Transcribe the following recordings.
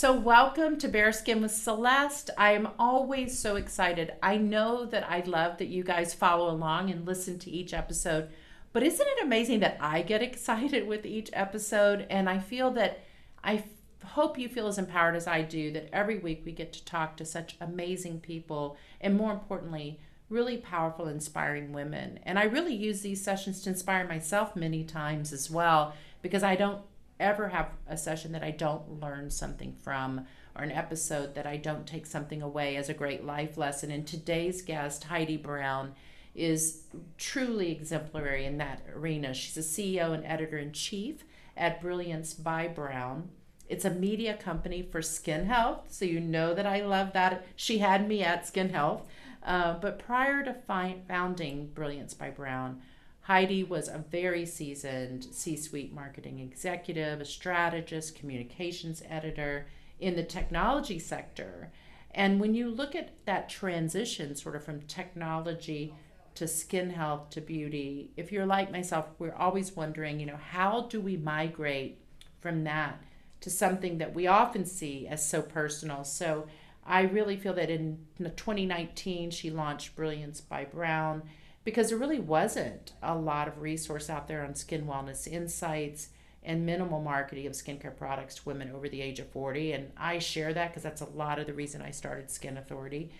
So, welcome to Bare Skin with Celeste. I am always so excited. I know that I love that you guys follow along and listen to each episode, but isn't it amazing that I get excited with each episode? And I feel that I hope you feel as empowered as I do that every week we get to talk to such amazing people and, more importantly, really powerful, inspiring women. And I really use these sessions to inspire myself many times as well because I don't ever have a session that I don't learn something from or an episode that I don't take something away as a great life lesson. And today's guest, Heidi Brown, is truly exemplary in that arena. She's a CEO and editor in chief at Brilliance by Brown. It's a media company for skin health, so you know that I love that. She had me at Skin Health. Uh, but prior to fi- founding Brilliance by Brown, Heidi was a very seasoned C suite marketing executive, a strategist, communications editor in the technology sector. And when you look at that transition, sort of from technology to skin health to beauty, if you're like myself, we're always wondering, you know, how do we migrate from that to something that we often see as so personal? So I really feel that in 2019, she launched Brilliance by Brown because there really wasn't a lot of resource out there on skin wellness insights and minimal marketing of skincare products to women over the age of 40. And I share that because that's a lot of the reason I started Skin Authority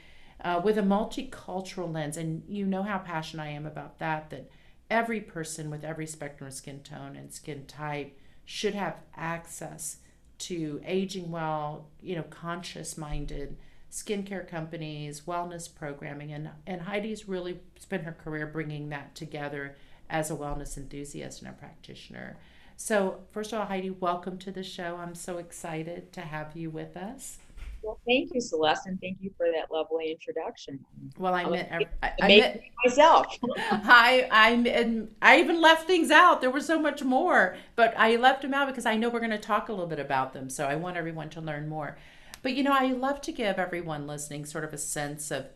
uh, with a multicultural lens. And you know how passionate I am about that, that every person with every spectrum of skin tone and skin type should have access to aging well, you know, conscious minded skincare companies, wellness programming, and, and Heidi's really spent her career bringing that together as a wellness enthusiast and a practitioner. So, first of all, Heidi, welcome to the show. I'm so excited to have you with us. Well, thank you, Celeste, and thank you for that lovely introduction. Well, I meant I, I I meant myself. I I and I even left things out. There was so much more, but I left them out because I know we're going to talk a little bit about them. So I want everyone to learn more. But you know, I love to give everyone listening sort of a sense of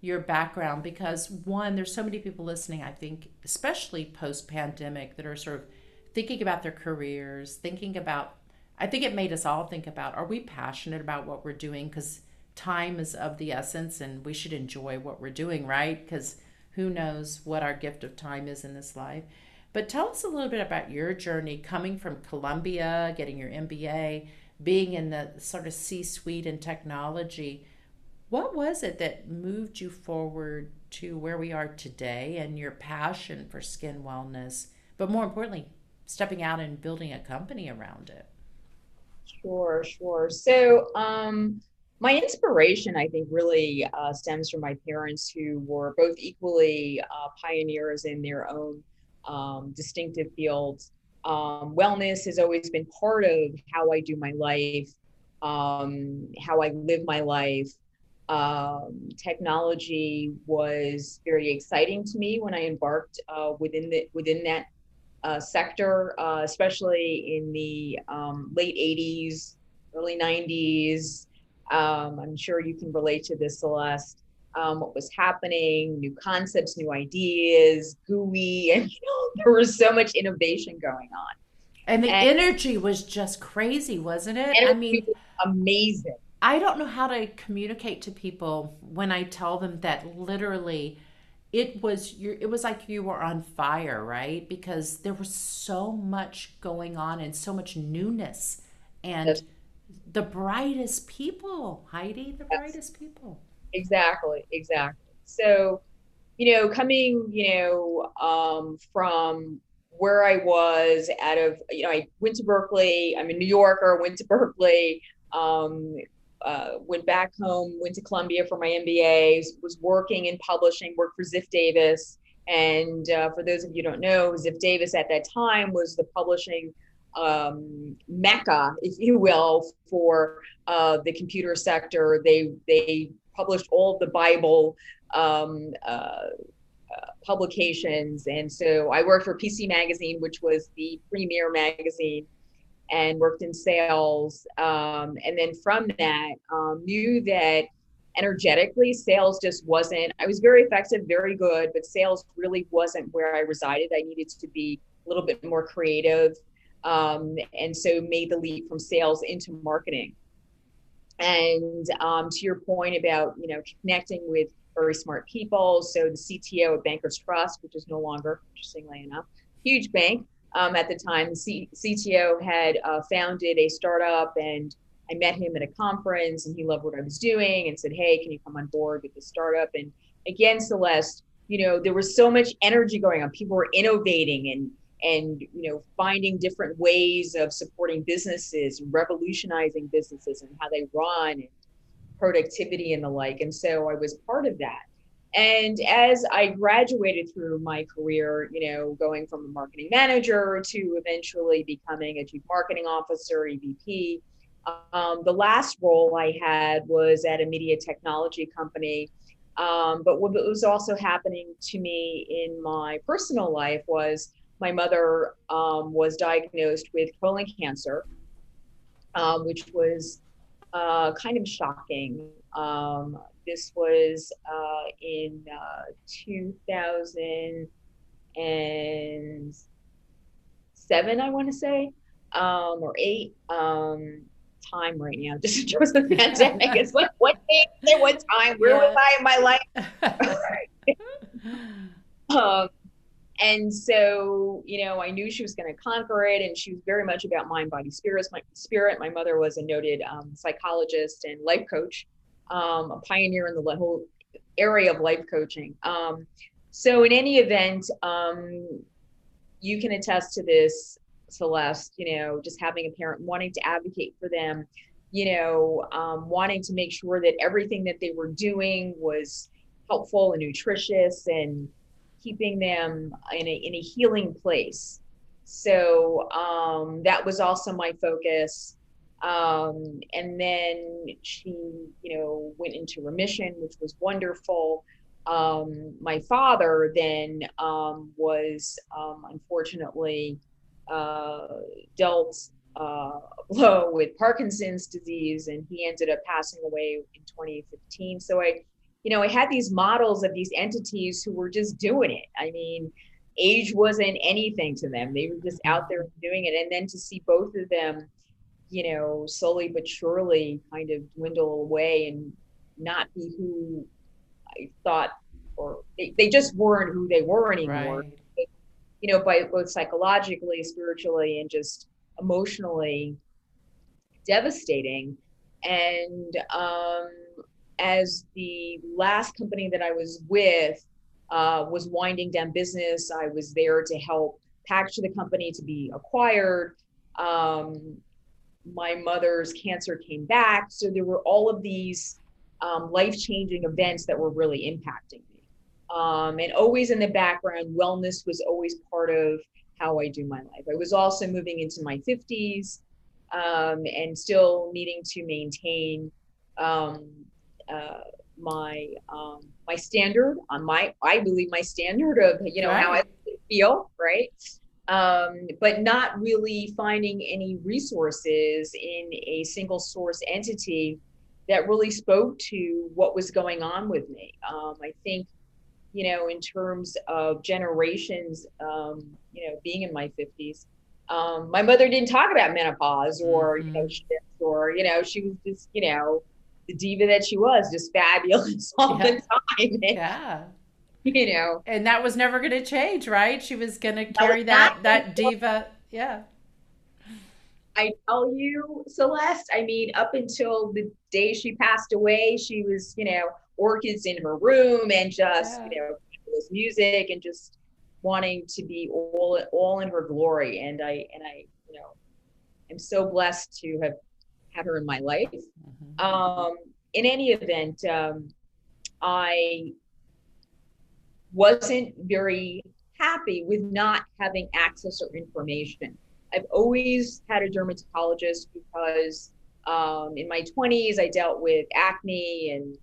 your background because one, there's so many people listening. I think, especially post pandemic, that are sort of thinking about their careers, thinking about. I think it made us all think about: Are we passionate about what we're doing? Because time is of the essence, and we should enjoy what we're doing, right? Because who knows what our gift of time is in this life. But tell us a little bit about your journey coming from Columbia, getting your MBA, being in the sort of C suite in technology. What was it that moved you forward to where we are today and your passion for skin wellness, but more importantly, stepping out and building a company around it? Sure, sure. So, um, my inspiration, I think, really uh, stems from my parents, who were both equally uh, pioneers in their own um, distinctive fields. Um, wellness has always been part of how I do my life, um, how I live my life. Um, technology was very exciting to me when I embarked uh, within the within that uh, sector, uh, especially in the um, late 80s, early 90s. Um, I'm sure you can relate to this, Celeste. Um, what was happening, new concepts, new ideas, GUI, and you know, there was so much innovation going on. And the And- energy was just crazy, wasn't it? I mean, amazing. I don't know how to communicate to people when I tell them that literally it was you it was like you were on fire, right? Because there was so much going on and so much newness and Yes. the brightest people, Heidi, the Yes. brightest people. Exactly, exactly. So, you know, coming, you know, um, from where I was out of, you know, I went to Berkeley. I'm a New Yorker, went to Berkeley, um, uh, went back home, went to Columbia for my MBA, was working in publishing, worked for Ziff Davis. And uh, for those of you don't know, Ziff Davis at that time was the publishing um, mecca, if you will, for uh, the computer sector. They they published all the Bible um, uh, uh, publications, and so I worked for PC Magazine, which was the premier magazine. And worked in sales. Um, and then from that, um, knew that energetically sales just wasn't, I was very effective, very good, but sales really wasn't where I resided. I needed to be a little bit more creative. Um, and so made the leap from sales into marketing. And um, to your point about, you know, connecting with very smart people. So the CTO of Bankers Trust, which is no longer, interestingly enough, huge bank, um, at the time. The C- CTO had uh, founded a startup, and I met him at a conference, and he loved what I was doing, and said, "Hey, can you come on board with the startup?" And again, Celeste, you know, there was so much energy going on. People were innovating and and you know finding different ways of supporting businesses revolutionizing businesses and how they run and productivity and the like and so i was part of that and as I graduated through my career, you know, going from a marketing manager to eventually becoming a chief marketing officer, EVP, um, the last role I had was at a media technology company. Um, but what was also happening to me in my personal life was my mother um, was diagnosed with colon cancer, um, which was uh, kind of shocking. Um, this was uh, in uh, 2007, I want to say, um, or eight. Um, time right now, just just the pandemic. It's like what day, what time? Where Yeah. was I in my life? um, and so you know i knew she was going to conquer it and she was very much about mind body spirits my spirit my mother was a noted um, psychologist and life coach um, a pioneer in the whole area of life coaching um, so in any event um, you can attest to this celeste you know just having a parent wanting to advocate for them you know um, wanting to make sure that everything that they were doing was helpful and nutritious and keeping them in a in a healing place. So um, that was also my focus. Um, and then she, you know, went into remission, which was wonderful. Um, my father then um, was um, unfortunately uh, dealt uh, a blow with Parkinson's disease, and he ended up passing away in 2015. So I you know, I had these models of these entities who were just doing it. I mean, age wasn't anything to them. They were just out there doing it. And then to see both of them, you know, slowly but surely kind of dwindle away and not be who I thought, or they, they just weren't who they were anymore, Right. you know, by both psychologically, spiritually, and just emotionally devastating. And, um, as the last company that I was with uh, was winding down business, I was there to help package the company to be acquired. Um, my mother's cancer came back. So there were all of these um, life changing events that were really impacting me. Um, and always in the background, wellness was always part of how I do my life. I was also moving into my 50s um, and still needing to maintain um, uh, my um, my standard on my I believe my standard of you know how I feel right, um, but not really finding any resources in a single source entity that really spoke to what was going on with me. Um, I think you know in terms of generations, um, you know, being in my fifties. Um, my mother didn't talk about menopause or you know Mhm. shifts or you know she was just you know the diva that she was, just fabulous all Yeah. the time. And, Yeah. You know, And that was never going to change, right? She was going to carry that not that diva. Yeah. I tell you, Celeste, I mean, up until the day she passed away, she was, you know, orchids in her room and just, Yeah. you know, this music and just wanting to be all all in her glory. And I and I, you know, am so blessed to have had her in my life. Mhm. um, in any event, um, I wasn't very happy with not having access or information. I've always had a dermatologist because um, in my 20s I dealt with acne and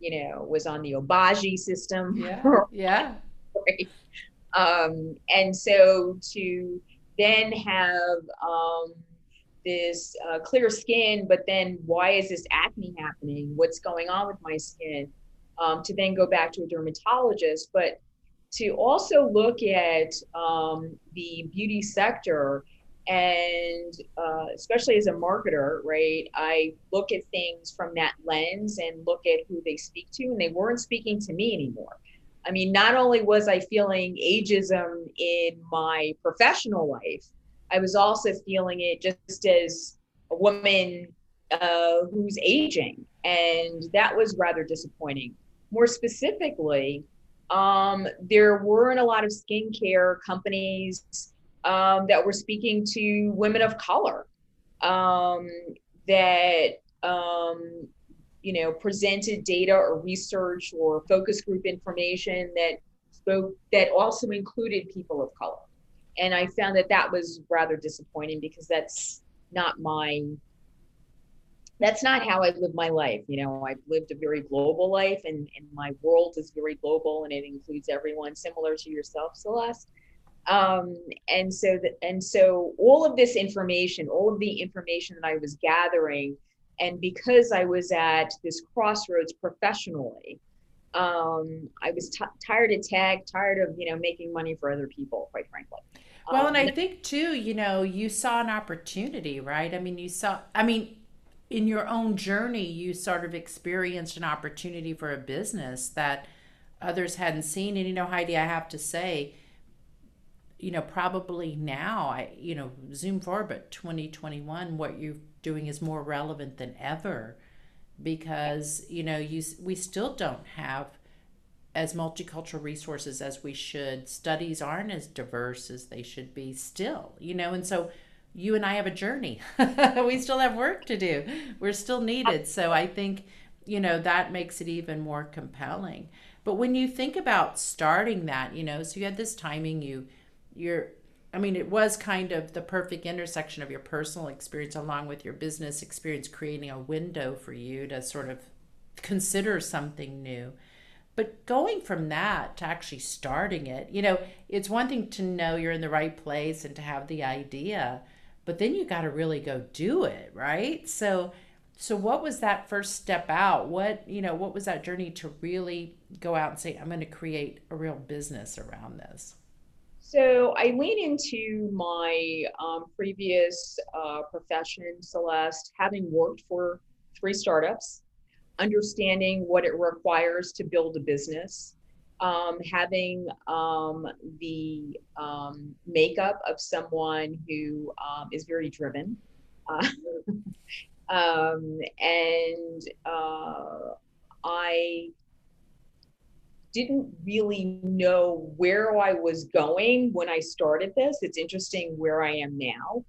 you know was on the Obagi system. Yeah. Yeah. Um, and so to then have um, this uh, clear skin, but then why is this acne happening? What's going on with my skin? Um, to then go back to a dermatologist, but to also look at um, the beauty sector and uh, especially as a marketer, right? I look at things from that lens and look at who they speak to, and they weren't speaking to me anymore. I mean, not only was I feeling ageism in my professional life, I was also feeling it just as a woman uh, who's aging. And that was rather disappointing. More specifically, um, there weren't a lot of skincare companies um, that were speaking to women of color um, that um, you know presented data or research or focus group information that spoke that also included people of color. And i found that that was rather disappointing because that's not my that's not how i live my life you know i've lived a very global life and, and my world is very global and it includes everyone similar to yourself celeste um, and so that and so all of this information all of the information that i was gathering and because I was at this crossroads professionally, um, I was t- tired of tech, tired of you know making money for other people, quite frankly. Well, and Um, I think too, you know, you saw an opportunity, right? I mean, you saw, I mean, in your own journey, you sort of experienced an opportunity for a business that others hadn't seen. And, you know, Heidi, I have to say, you know, probably now, I, you know, zoom forward, but 2021, what you're doing is more relevant than ever because, you know, you, we still don't have as multicultural resources as we should. Studies aren't as diverse as they should be still, you know, and so you and I have a journey. we still have work to do. We're still needed. So I think, you know, that makes it even more compelling. But when you think about starting that, you know, so you had this timing, you you're I mean, it was kind of the perfect intersection of your personal experience along with your business experience, creating a window for you to sort of consider something new. But going from that to actually starting it, you know, it's one thing to know you're in the right place and to have the idea, but then you got to really go do it, right? So, so what was that first step out? What, you know, what was that journey to really go out and say, I'm going to create a real business around this? So I lean into my um, previous uh, profession, Celeste, having worked for three startups, understanding what it requires to build a business, um, having um, the um, makeup of someone who um, is very driven. Uh, um, and uh, I didn't really know where I was going when I started this. It's interesting where I am now.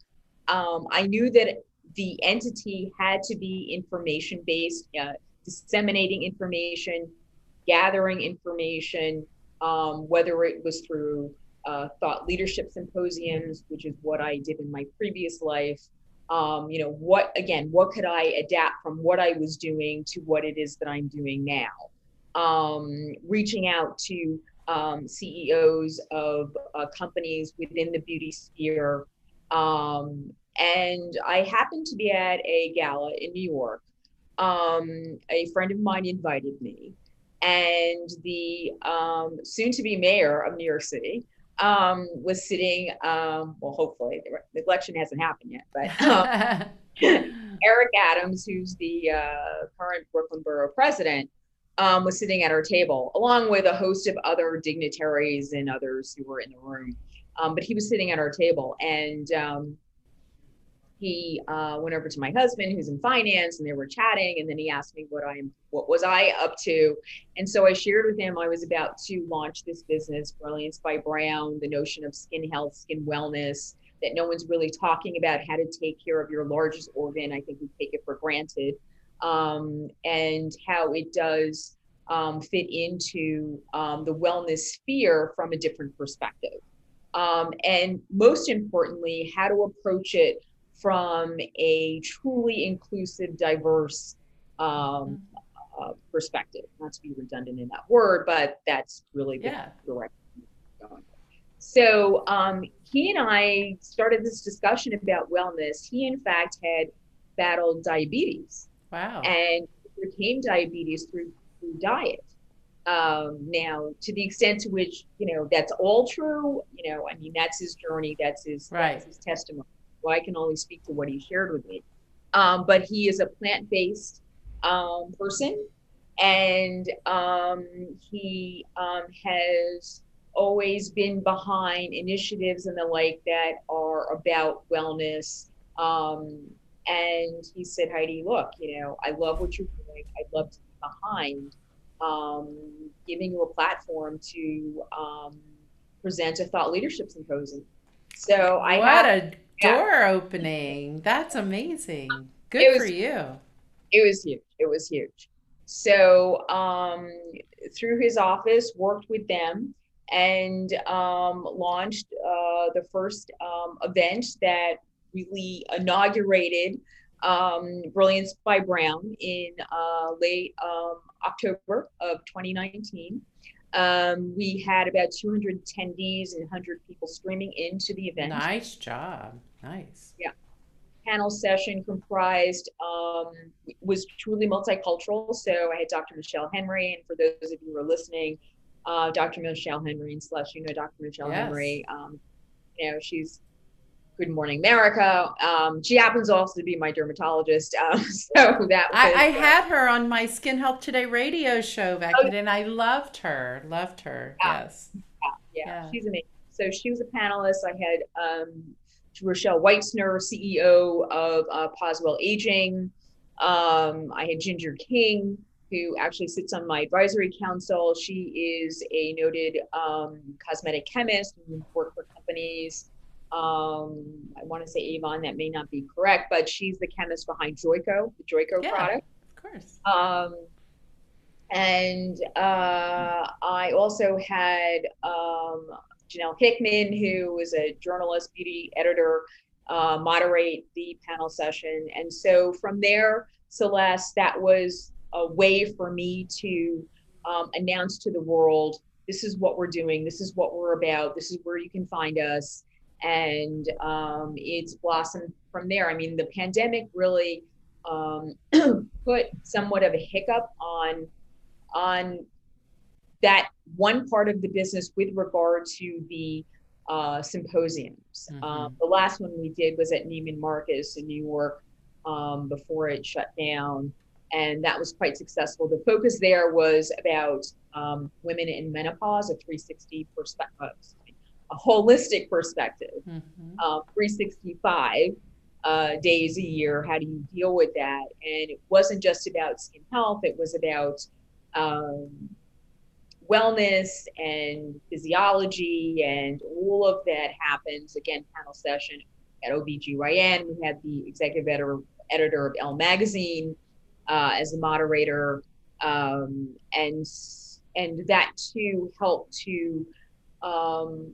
Um, I knew that the entity had to be information based, uh, disseminating information, gathering information, um, whether it was through uh, thought leadership symposiums, which is what I did in my previous life. Um, you know, what again, what could I adapt from what I was doing to what it is that I'm doing now? um, reaching out to um, CEOs of uh, companies within the beauty sphere. Um, and I happened to be at a gala in New York. Um, a friend of mine invited me, and the um, soon to be mayor of New York City um, was sitting. Um, well, hopefully, the election hasn't happened yet, but um, Eric Adams, who's the uh, current Brooklyn Borough president, um, was sitting at our table, along with a host of other dignitaries and others who were in the room. Um, but he was sitting at our table, and um, he uh, went over to my husband, who's in finance, and they were chatting. And then he asked me what I am, what was I up to, and so I shared with him I was about to launch this business, Brilliance by Brown, the notion of skin health, skin wellness. That no one's really talking about how to take care of your largest organ. I think we take it for granted um, and how it does um, fit into um, the wellness sphere from a different perspective. Um, and most importantly, how to approach it from a truly inclusive, diverse um, uh, perspective. Not to be redundant in that word, but that's really the yeah. direction going. So um, he and I started this discussion about wellness. He, in fact, had battled diabetes Wow. and overcame diabetes through, through diet. Um, now, to the extent to which you know that's all true, you know, I mean, that's his journey, that's his Right. that's his testimony. Well, I can only speak to what he shared with me. Um, but he is a plant-based um, person, and um, he um, has always been behind initiatives and the like that are about wellness. Um, and he said, Heidi, look, you know, I love what you're doing. I'd love to be behind um, giving you a platform to um, present a thought leadership symposium. So I what had, a yeah. door opening. That's amazing. Good It for you. it was huge. It was huge. So um, through his office, worked with them and um, launched uh, the first um, event that really inaugurated um, Brilliance by Brown in uh, late um, October of 2019. Um, we had about 200 attendees and 100 people streaming into the event. Nice job. Nice. Yeah. Panel session comprised um, was truly multicultural. So I had Dr. Michelle Henry, and for those of you who are listening, uh, Dr. Michelle Henry and slash, you know, Dr. Michelle Yes. Henry. Um, you know, she's Good Morning America. Um, she happens also to be my dermatologist. Um, so that was, I, I uh, had her on my Skin Health Today radio show back Oh. then, and I loved her. Loved her. Yeah. Yes. yeah, Yeah. she's amazing. So she was a panelist. I had um, Rochelle Weitzner, CEO of uh, Pause Well-Aging. Um, I had Ginger King, who actually sits on my advisory council. She is a noted um, cosmetic chemist who worked for companies. Um, I want to say Avon, that may not be correct, but she's the chemist behind Joico, the Joico Yeah. product. Of course. Um, and uh, I also had um, Janelle Hickman, who was a journalist, beauty editor, uh, moderate the panel session. And so from there, Celeste, that was a way for me to um, announce to the world this is what we're doing, this is what we're about, this is where you can find us. And um, it's blossomed from there. I mean, the pandemic really um, put somewhat of a hiccup on on that one part of the business with regard to the uh, symposiums. Mhm. Um, the last one we did was at Neiman Marcus in New York um, before it shut down, and that was quite successful. The focus there was about um, women in menopause, a 360 perspective, a holistic perspective Mhm. uh, 365 uh, days a year. How do you deal with that? And it wasn't just about skin health, it was about um, wellness and physiology, and all of that happens. Again, panel session at OBGYN. We had the executive editor, editor of Elle Magazine uh, as the moderator. Um, and and that too helped to um,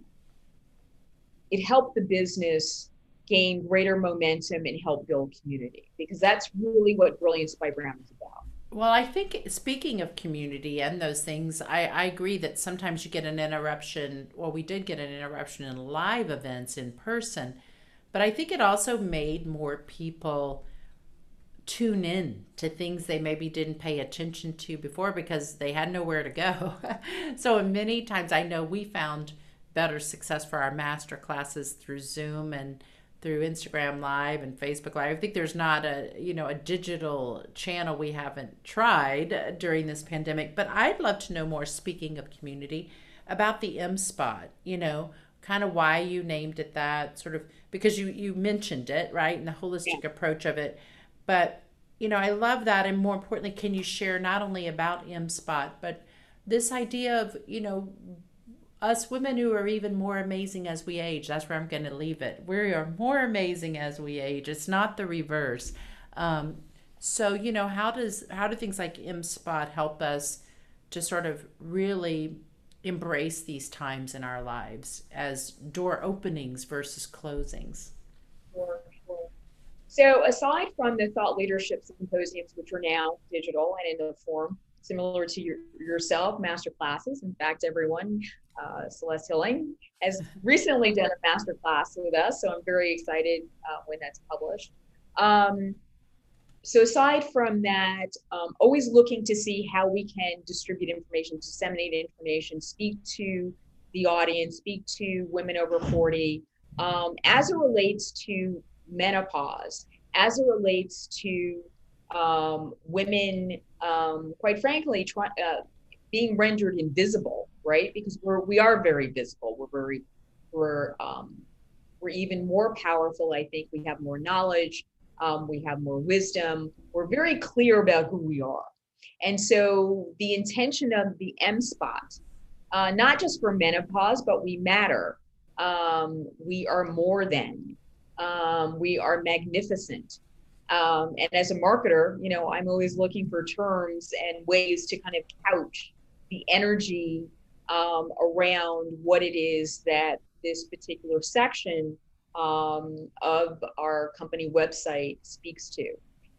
it helped the business gain greater momentum and help build community because that's really what Brilliance by Brown is about. Well, I think speaking of community and those things, I, I agree that sometimes you get an interruption. Well, we did get an interruption in live events in person, but I think it also made more people tune in to things they maybe didn't pay attention to before because they had nowhere to go. so many times I know we found better success for our master classes through Zoom and through Instagram Live and Facebook Live. I think there's not a you know a digital channel we haven't tried during this pandemic. But I'd love to know more. Speaking of community, about the M Spot. You know, kind of why you named it that. Sort of because you you mentioned it right and the holistic approach of it. But you know, I love that, and more importantly, can you share not only about M Spot but this idea of you know us women who are even more amazing as we age. That's where I'm going to leave it. We are more amazing as we age. It's not the reverse. Um, so you know, how does how do things like M Spot help us to sort of really embrace these times in our lives as door openings versus closings? So aside from the thought leadership symposiums, which are now digital and in the form similar to your, yourself, master classes. In fact, everyone, uh, Celeste Hilling has recently done a master class with us, so I'm very excited uh, when that's published. Um, so aside from that, um, always looking to see how we can distribute information, disseminate information, speak to the audience, speak to women over 40, um, as it relates to menopause, as it relates to um, women, um, quite frankly, try, uh, being rendered invisible, right? Because we're we are very visible. We're very we're um, we're even more powerful. I think we have more knowledge. Um, we have more wisdom. We're very clear about who we are. And so the intention of the M spot, uh, not just for menopause, but we matter. Um, we are more than. Um, we are magnificent. Um, and as a marketer, you know, I'm always looking for terms and ways to kind of couch the energy um, around what it is that this particular section um, of our company website speaks to.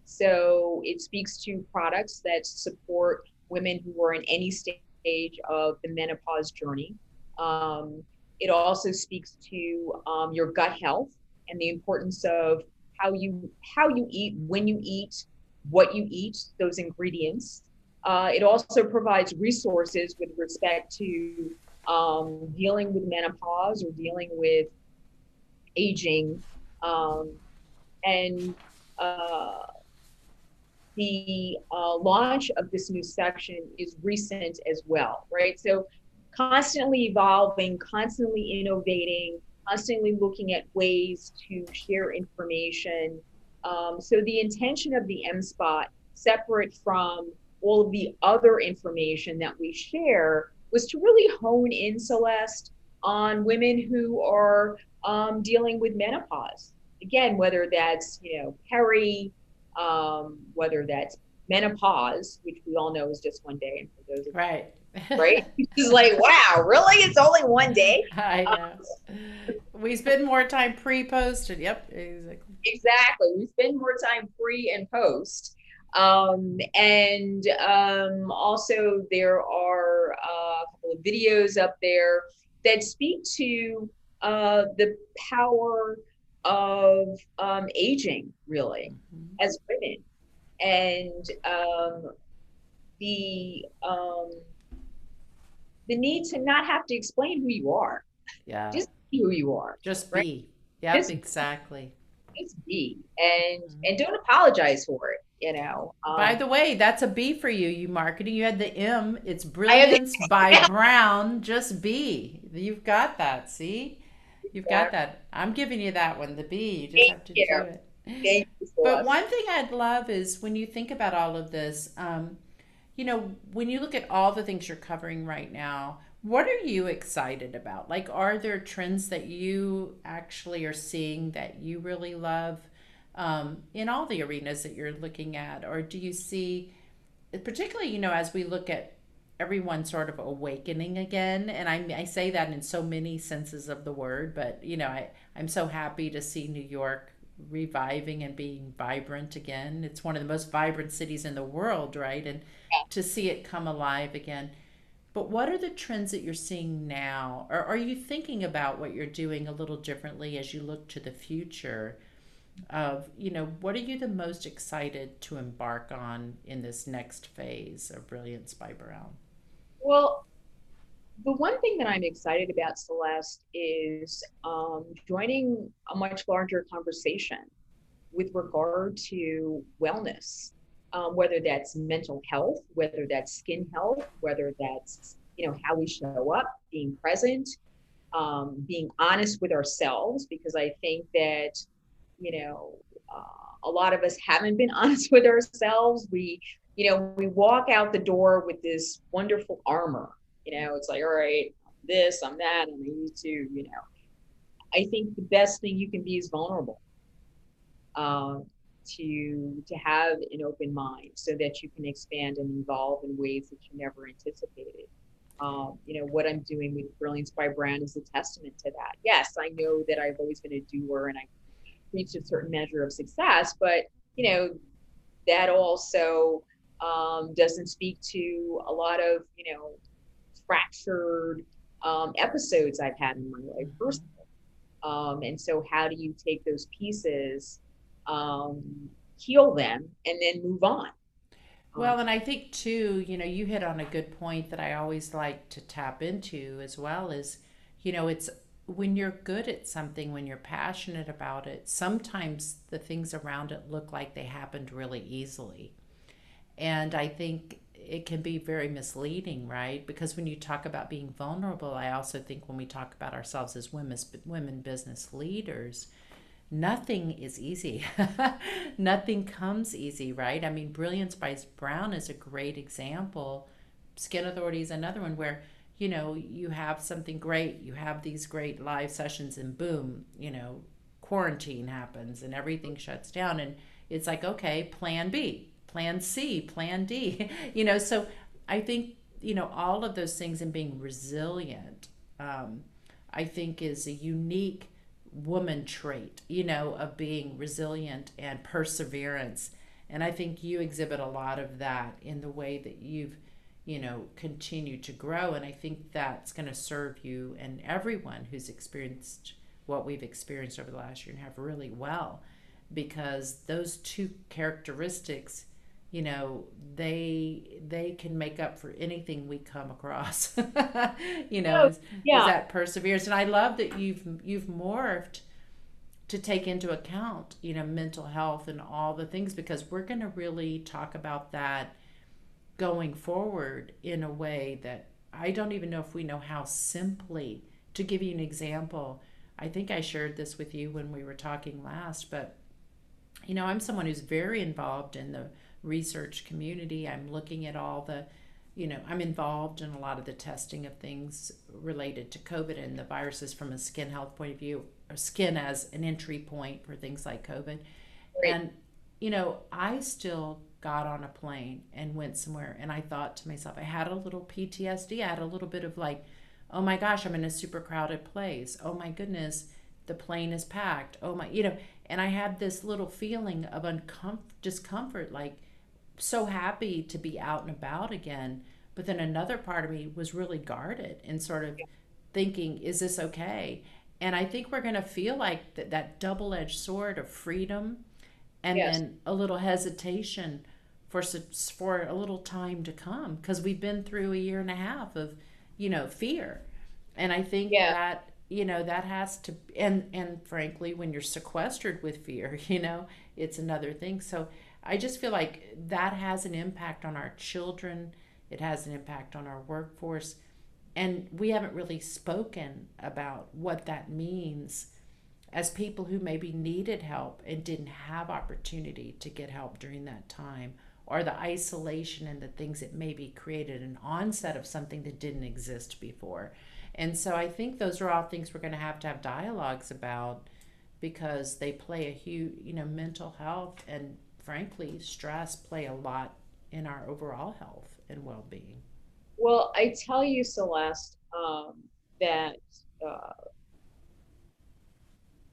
So it speaks to products that support women who are in any stage of the menopause journey. Um, it also speaks to um, your gut health and the importance of how you how you eat, when you eat, what you eat, those ingredients. Uh, it also provides resources with respect to um, dealing with menopause or dealing with aging. Um, and uh, the uh, launch of this new section is recent as well, right? So constantly evolving, constantly innovating, constantly looking at ways to share information. Um, so the intention of the M Spot, separate from all of the other information that we share, was to really hone in Celeste on women who are um, dealing with menopause. Again, whether that's you know peri, um, whether that's menopause, which we all know is just one day, and for those Right. Right, it's like wow, really? It's only one day. I know. we spend more time pre-post. and- Yep, exactly. exactly we spend more time pre and post um, and um, also there are uh, a couple of videos up there that speak to uh, the power of um, aging really Mhm. as women and um, the um, the need to not have to explain who you are Yeah. just be who you are Just right. be. Yeah, exactly. just be and Mhm. and don't apologize for it you know um, By the way, that's a B for you, you marketing. You had the M. It's have the- Brilliance by Brown. Just B. You've got that. See? You've Yeah. got that. I'm giving you that one, the B. You just Thank have to you. do it. thank you But Celeste. one thing I'd love is when you think about all of this, um, you know, when you look at all the things you're covering right now, what are you excited about? Like, are there trends that you actually are seeing that you really love um, in all the arenas that you're looking at? Or do you see, particularly, you know, as we look at everyone sort of awakening again and I, I say that in so many senses of the word but you know I, i'm so happy to see new york reviving and being vibrant again. It's one of the most vibrant cities in the world right? And Yeah. to see it come alive again. But what are the trends that you're seeing now? Or are you thinking about what you're doing a little differently as you look to the future of you know what are you the most excited to embark on in this next phase of brilliance by brown? Well, the one thing that I'm excited about, Celeste, is um, joining a much larger conversation with regard to wellness, um, whether that's mental health, whether that's skin health, whether that's you know how we show up, being present, um, being honest with ourselves, because I think that you know uh, a lot of us haven't been honest with ourselves. We you know, we walk out the door with this wonderful armor. You know, it's like, all right, this, I'm that, I'm you too, you know. I think the best thing you can be is vulnerable. Um, to to have an open mind so that you can expand and evolve in ways that you never anticipated. Um, you know, what I'm doing with Brilliance by Brown is a testament to that. Yes, I know that I've always been a doer and I reached a certain measure of success, but you know, that also um, doesn't speak to a lot of you know fractured um, episodes I've had in my life personally. Um, and so, how do you take those pieces, um, heal them, and then move on? Well, and I think too, you know, you hit on a good point that I always like to tap into as well is, you know, it's when you're good at something, when you're passionate about it, sometimes the things around it look like they happened really easily. And I think it can be very misleading, right? Because when you talk about being vulnerable, I also think when we talk about ourselves as women, women business leaders, nothing is easy. nothing comes easy, right? I mean, Brilliance by Brown is a great example. Skin Authority is another one where, you know, you have something great, you have these great live sessions, and boom, you know, quarantine happens and everything shuts down. And it's like, okay, plan B plan C, plan D, you know. So I think, you know, all of those things and being resilient, um, I think is a unique woman trait, you know, of being resilient and perseverance. And I think you exhibit a lot of that in the way that you've, you know, continued to grow. And I think that's going to serve you and everyone who's experienced what we've experienced over the last year and half really well because those two characteristics you know they they can make up for anything we come across you know Oh, is, yeah. is that perseverance and i love that you've you've morphed to take into account you know mental health and all the things because we're going to really talk about that going forward in a way that i don't even know if we know how simply to give you an example i think i shared this with you when we were talking last but you know i'm someone who's very involved in the research community. I'm looking at all the, you know, I'm involved in a lot of the testing of things related to COVID and the viruses from a skin health point of view, or skin as an entry point for things like COVID. Right. And, you know, I still got on a plane and went somewhere and I thought to myself, I had a little PTSD. I had a little bit of like, oh my gosh, I'm in a super crowded place. Oh my goodness, the plane is packed. Oh my, you know, and I had this little feeling of uncomfort, discomfort, like, so happy to be out and about again. But then another part of me was really guarded and sort of thinking, is this okay? And I think we're going to feel like that, that double edged sword of freedom and Yes. then a little hesitation for, for a little time to come because we've been through a year and a half of, you know, fear. And I think Yeah. that you know that has to and and frankly when you're sequestered with fear you know it's another thing so I just feel like that has an impact on our children. It has an impact on our workforce. And we haven't really spoken about what that means as people who maybe needed help and didn't have opportunity to get help during that time, or the isolation and the things that maybe created an onset of something that didn't exist before. And so I think those are all things we're going to have to have dialogues about because they play a huge, you know, mental health and frankly, stress play a lot in our overall health and well-being. Well, I tell you, Celeste, um, that uh,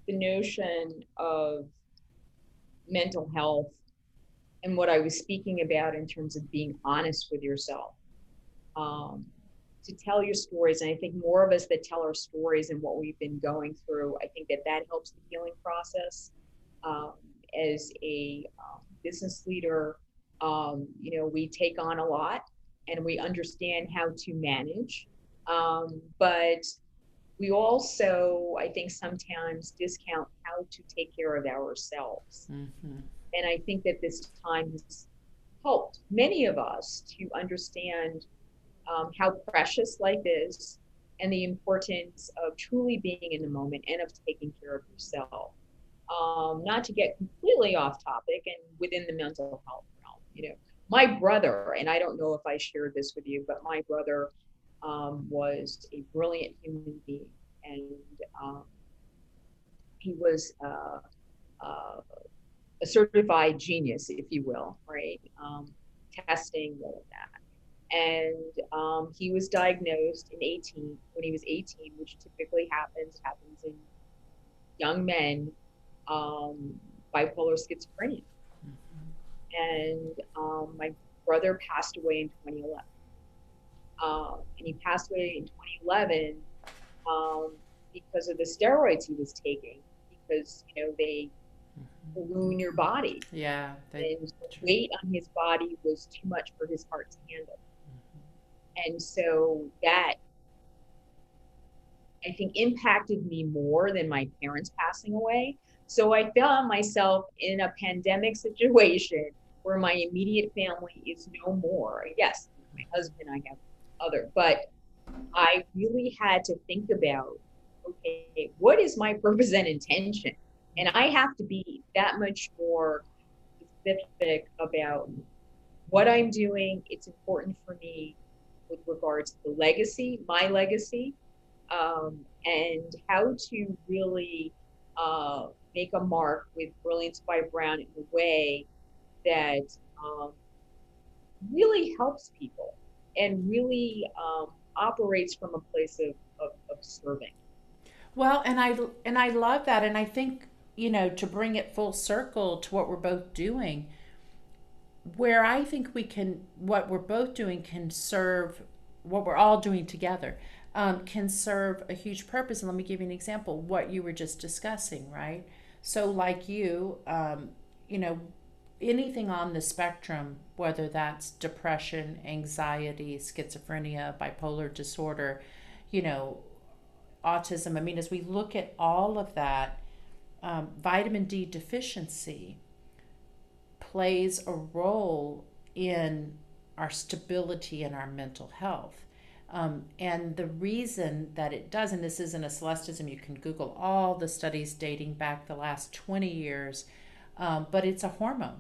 the notion of mental health and what I was speaking about in terms of being honest with yourself, um, to tell your stories. And I think more of us that tell our stories and what we've been going through, I think that that helps the healing process. Um, as a um, business leader, um, you know, we take on a lot and we understand how to manage. Um, but we also, I think, sometimes discount how to take care of ourselves. Mm-hmm. And I think that this time has helped many of us to understand um, how precious life is and the importance of truly being in the moment and of taking care of yourself. Um, not to get completely off topic and within the mental health realm, you know, my brother, and I don't know if I shared this with you, but my brother um, was a brilliant human being, and um, he was uh, uh, a certified genius, if you will, right? Um, testing, all of that. And um, he was diagnosed in 18, when he was 18, which typically happens, happens in young men, um, bipolar schizophrenia. Mm-hmm. And um, my brother passed away in 2011. Um, and he passed away in 2011 um, because of the steroids he was taking, because, you know, they balloon your body. Yeah. They, And the weight on his body was too much for his heart to handle. And so that I think impacted me more than my parents passing away. So I found myself in a pandemic situation where my immediate family is no more. Yes, my husband, I have other, but I really had to think about okay, what is my purpose and intention? And I have to be that much more specific about what I'm doing. It's important for me with regards to the legacy, my legacy, um, and how to really uh, make a mark with Brilliance by Brown in a way that um, really helps people and really um, operates from a place of, of, of serving. Well, and I and I love that, and I think you know to bring it full circle to what we're both doing, where I think we can what we're both doing can serve what we're all doing together um, can serve a huge purpose. And let me give you an example. What you were just discussing, right? So, like you, um, you know, anything on the spectrum, whether that's depression, anxiety, schizophrenia, bipolar disorder, you know, autism. I mean, as we look at all of that, um, vitamin D deficiency plays a role in our stability and our mental health. Um, and the reason that it does, and this isn't a celestism, you can Google all the studies dating back the last 20 years, um, but it's a hormone.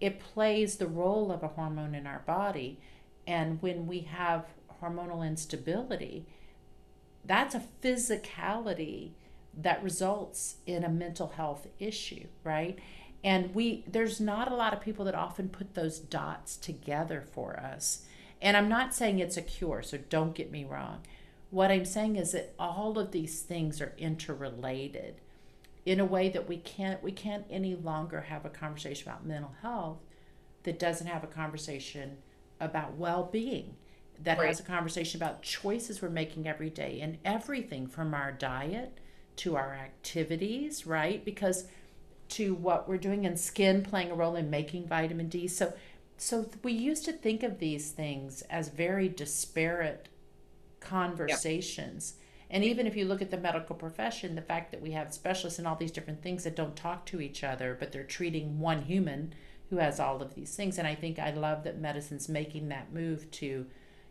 It plays the role of a hormone in our body. And when we have hormonal instability, that's a physicality that results in a mental health issue, right? And we there's not a lot of people that often put those dots together for us. And I'm not saying it's a cure, so don't get me wrong. What I'm saying is that all of these things are interrelated in a way that we can't we can't any longer have a conversation about mental health that doesn't have a conversation about well-being that Right. has a conversation about choices we're making every day and everything from our diet to our activities, right? Because to what we're doing and skin playing a role in making vitamin D. So so we used to think of these things as very disparate conversations. And even if you look at the medical profession, the fact that we have specialists in all these different things that don't talk to each other, but they're treating one human who has all of these things. And I think I love that medicine's making that move to,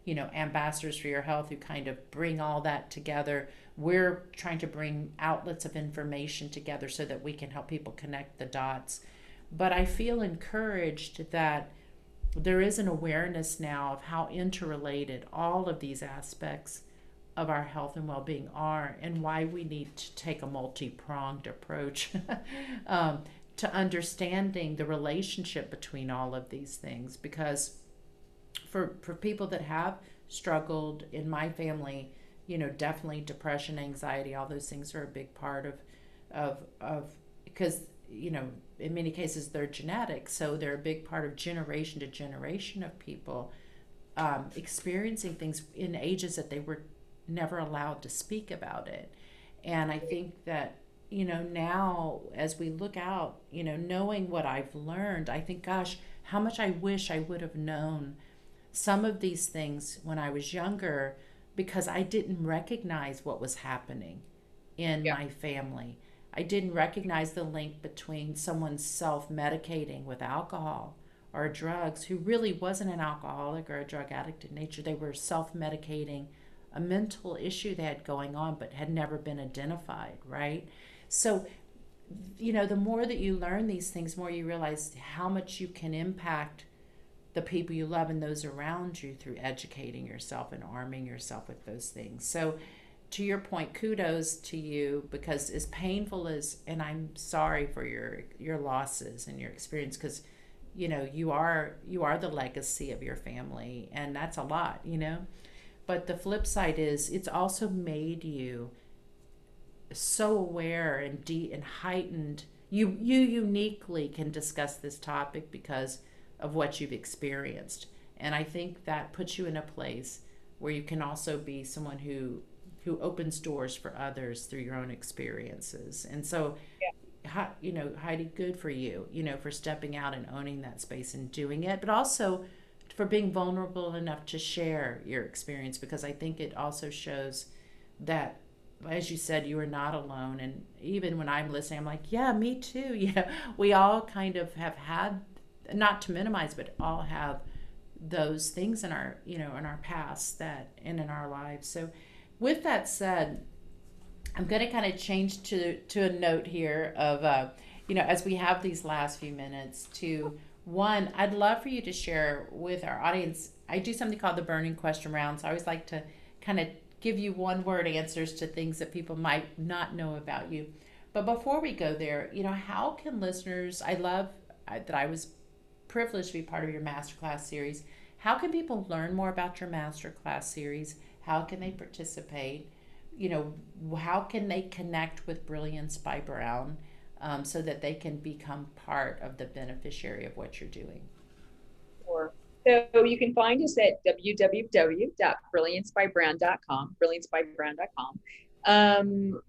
you know, ambassadors for your health who kind of bring all that together. We're trying to bring outlets of information together so that we can help people connect the dots. But I feel encouraged that there is an awareness now of how interrelated all of these aspects of our health and well-being are and why we need to take a multi-pronged approach um, to understanding the relationship between all of these things. Because for for people that have struggled in my family you know definitely depression anxiety all those things are a big part of of of because you know in many cases they're genetic so they're a big part of generation to generation of people um, experiencing things in ages that they were never allowed to speak about it and i think that you know now as we look out you know knowing what i've learned i think gosh how much i wish i would have known some of these things when i was younger because i didn't recognize what was happening in Yeah. my family i didn't recognize the link between someone self-medicating with alcohol or drugs who really wasn't an alcoholic or a drug addict in nature. They were self-medicating a mental issue they had going on but had never been identified right? So you know the more that you learn these things more you realize how much you can impact the people you love and those around you through educating yourself and arming yourself with those things. So to your point kudos to you because as painful as and i'm sorry for your your losses and your experience because you know you are you are the legacy of your family and that's a lot you know? But the flip side is it's also made you so aware and deep and heightened. You you uniquely can discuss this topic because of what you've experienced. And I think that puts you in a place where you can also be someone who who opens doors for others through your own experiences. And so, yeah. you know, Heidi, good for you, you know, for stepping out and owning that space and doing it, but also for being vulnerable enough to share your experience because I think it also shows that as you said you are not alone and even when i'm listening i'm like yeah me too yeah we all kind of have had not to minimize but all have those things in our you know in our past that and in our lives so with that said i'm going to kind of change to to a note here of uh you know as we have these last few minutes to one i'd love for you to share with our audience i do something called the burning question round so i always like to kind of give you one word answers to things that people might not know about you but before we go there you know how can listeners i love that i was privileged to be part of your masterclass series. How can people learn more about your masterclass series? How can they participate? You know, how can they connect with Brilliance by Brown um, so that they can become part of the beneficiary of what you're doing? So you can find us at www.brilliancebybrown.com, brilliancebybrown.com. Um,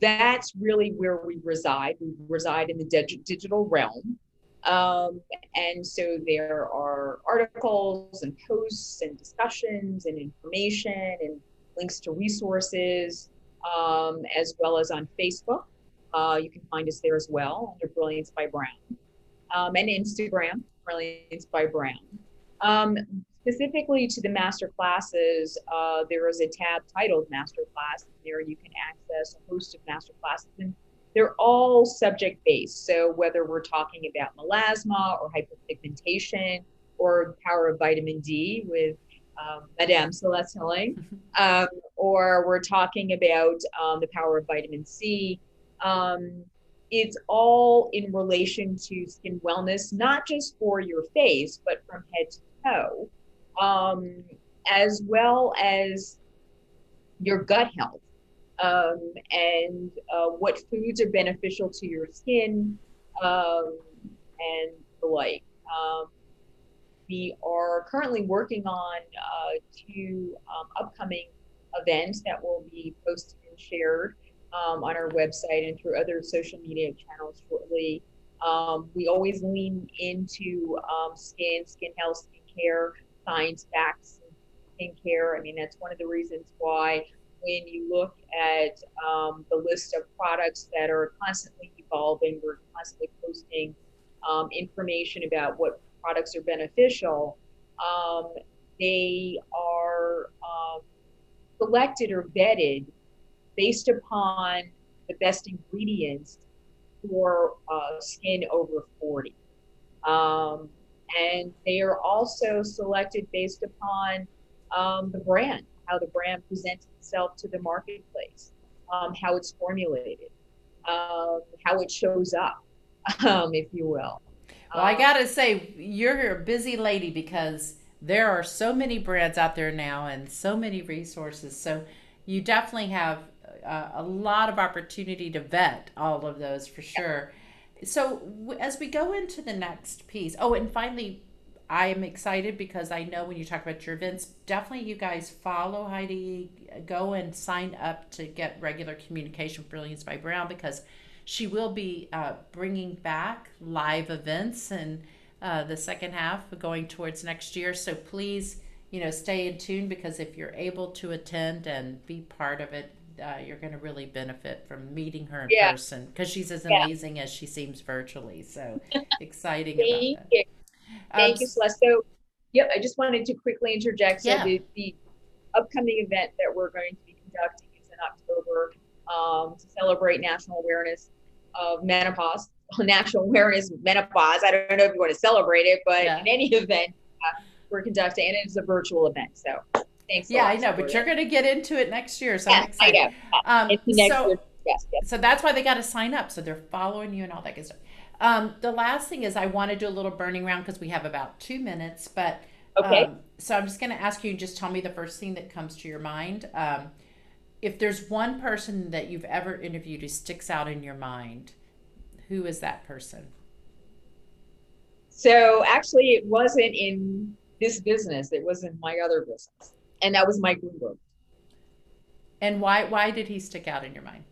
that's really where we reside. We reside in the dig- digital realm. Um, and so there are articles and posts and discussions and information and links to resources, um, as well as on Facebook. Uh, you can find us there as well under Brilliance by Brown um, and Instagram, Brilliance by Brown. Um, specifically to the master classes, uh, there is a tab titled Master Class. There you can access a host of master classes and they're all subject based. So whether we're talking about melasma or hyperpigmentation or power of vitamin D with um, Madame Celeste Hilling, mm-hmm. um, or we're talking about um, the power of vitamin C. Um, it's all in relation to skin wellness, not just for your face, but from head to toe, um, as well as your gut health um, and uh, what foods are beneficial to your skin um, and the like. Um, we are currently working on uh, two um, upcoming events that will be posted and shared um, on our website and through other social media channels shortly. Um, we always lean into skin, skin health, skin care, science, facts, skin care. I mean, that's one of the reasons why when you look at um, the list of products that are constantly evolving, we're constantly posting um, information about what products are beneficial. Um, they are um, selected or vetted based upon the best ingredients for uh, skin over 40. Um, and they are also selected based upon um, the brand how the brand presents itself to the marketplace, um, how it's formulated, um, how it shows up, um, if you will. Well, I um, gotta say, you're a busy lady because there are so many brands out there now and so many resources. So you definitely have uh, a lot of opportunity to vet all of those for sure. So as we go into the next piece, oh, and finally, I'm excited because I know when you talk about your events, definitely you guys follow Heidi, go and sign up to get regular communication with Brilliance by Brown because she will be uh, bringing back live events and uh, the second half going towards next year. So please, you know, stay in tune because if you're able to attend and be part of it, uh, you're going to really benefit from meeting her in yeah. person because she's as amazing yeah. as she seems virtually. So exciting about that. You. Thank um, you, Celeste. So, yep, I just wanted to quickly interject. So, yeah. the, the upcoming event that we're going to be conducting is in October um, to celebrate national awareness of menopause, national awareness menopause. I don't know if you want to celebrate it, but yeah. in any event, uh, we're conducting, and it's a virtual event. So, thanks. Yeah, I know, but you're going to get into it next year, so yeah, I'm excited. I know. Um, so. Yes, yes. So that's why they got to sign up. So they're following you and all that good stuff. Um, the last thing is I want to do a little burning round because we have about two minutes. But okay. Um, so I'm just going to ask you just tell me the first thing that comes to your mind. Um, if there's one person that you've ever interviewed who sticks out in your mind, who is that person? So actually, it wasn't in this business. It was in my other business, and that was Mike Bloomberg. And why why did he stick out in your mind?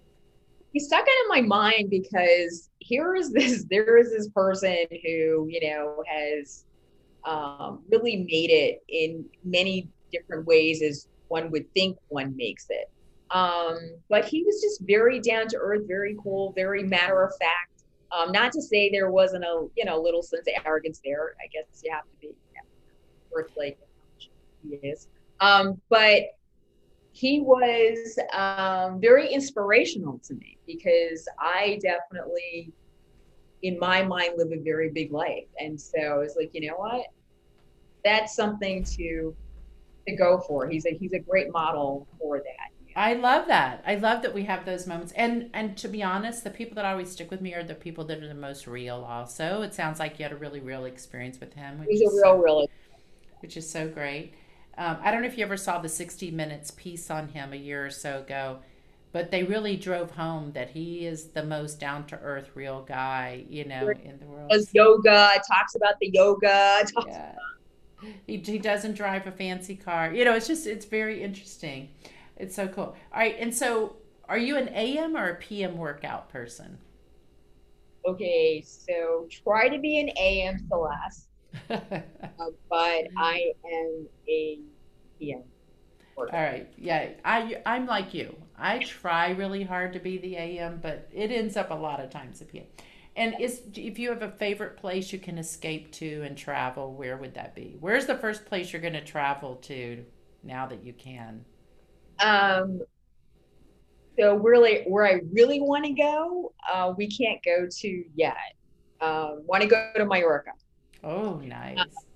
He stuck out in my mind because here is this there is this person who you know has um, really made it in many different ways as one would think one makes it. Um, but he was just very down to earth, very cool, very matter of fact. Um, not to say there wasn't a you know little sense of arrogance there. I guess you have to be yeah, earth like he is. Um, but he was um, very inspirational to me because I definitely, in my mind, live a very big life, and so I was like, you know what, that's something to to go for. He's a he's a great model for that. I love that. I love that we have those moments. And and to be honest, the people that always stick with me are the people that are the most real also. It sounds like you had a really real experience with him. Which He's a real, so, really. which is so great. Um, I don't know if you ever saw the 60 Minutes piece on him a year or so ago, but they really drove home that he is the most down to earth, real guy, you know, in the world. Does yoga, talks about the yoga. Talks, Yeah. He, he doesn't drive a fancy car. You know, it's just, it's very interesting. It's so cool. All right. And so, are you an AM or a PM workout person? Okay, so try to be an AM Celeste, uh, but I am a PM. All right. Yeah, I I'm like you. I try really hard to be the AM, but it ends up a lot of times a PM. And is if you have a favorite place you can escape to and travel, where would that be? Where's the first place you're going to travel to now that you can? Um, so really, where I really want to go, uh, we can't go to yet. Uh, want to go to Mallorca. Oh, nice.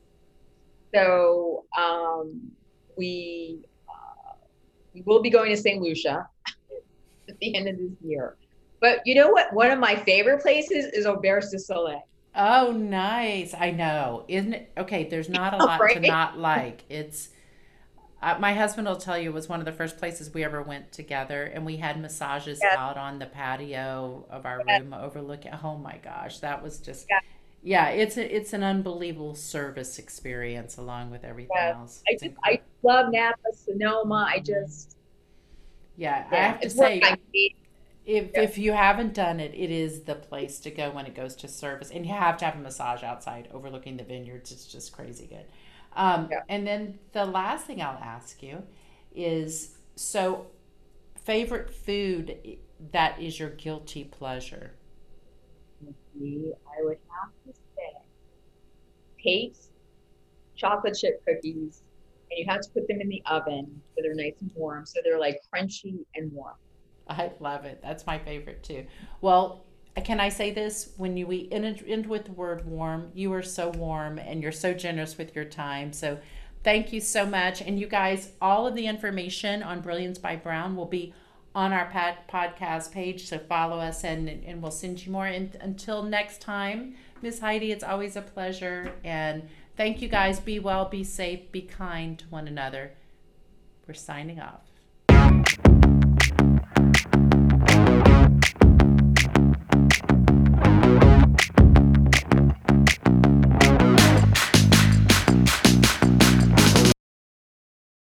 So um, we uh, we will be going to St. Lucia at the end of this year. But you know what? One of my favorite places is Auberge du Soleil. Oh, nice. I know. Isn't it? Okay, there's not a lot to not like. It's uh, my husband will tell you it was one of the first places we ever went together and we had massages Yeah. out on the patio of our Yeah. room overlooking. Oh my gosh, that was just Yeah. Yeah, it's a, it's an unbelievable service experience along with everything Yeah. else. I just. I love Napa, Sonoma. I just yeah, I have to say. If Yeah. if you haven't done it, it is the place to go when it goes to service, and you have to have a massage outside overlooking the vineyards. It's just crazy good. Um, Yeah. And then the last thing I'll ask you is so favorite food that is your guilty pleasure. Me, I would have to say Tate's chocolate chip cookies, and you have to put them in the oven so they're nice and warm, so they're like crunchy and warm. I love it. That's my favorite too. Well, can I say this? When you we end, with the word warm, you are so warm and you're so generous with your time. So thank you so much. And you guys, all of the information on Brilliance by Brown will be on our pod, podcast page. So follow us and, and we'll send you more. And until next time, Miss Heidi, it's always a pleasure. And thank you guys. Be well, be safe, be kind to one another. We're signing off.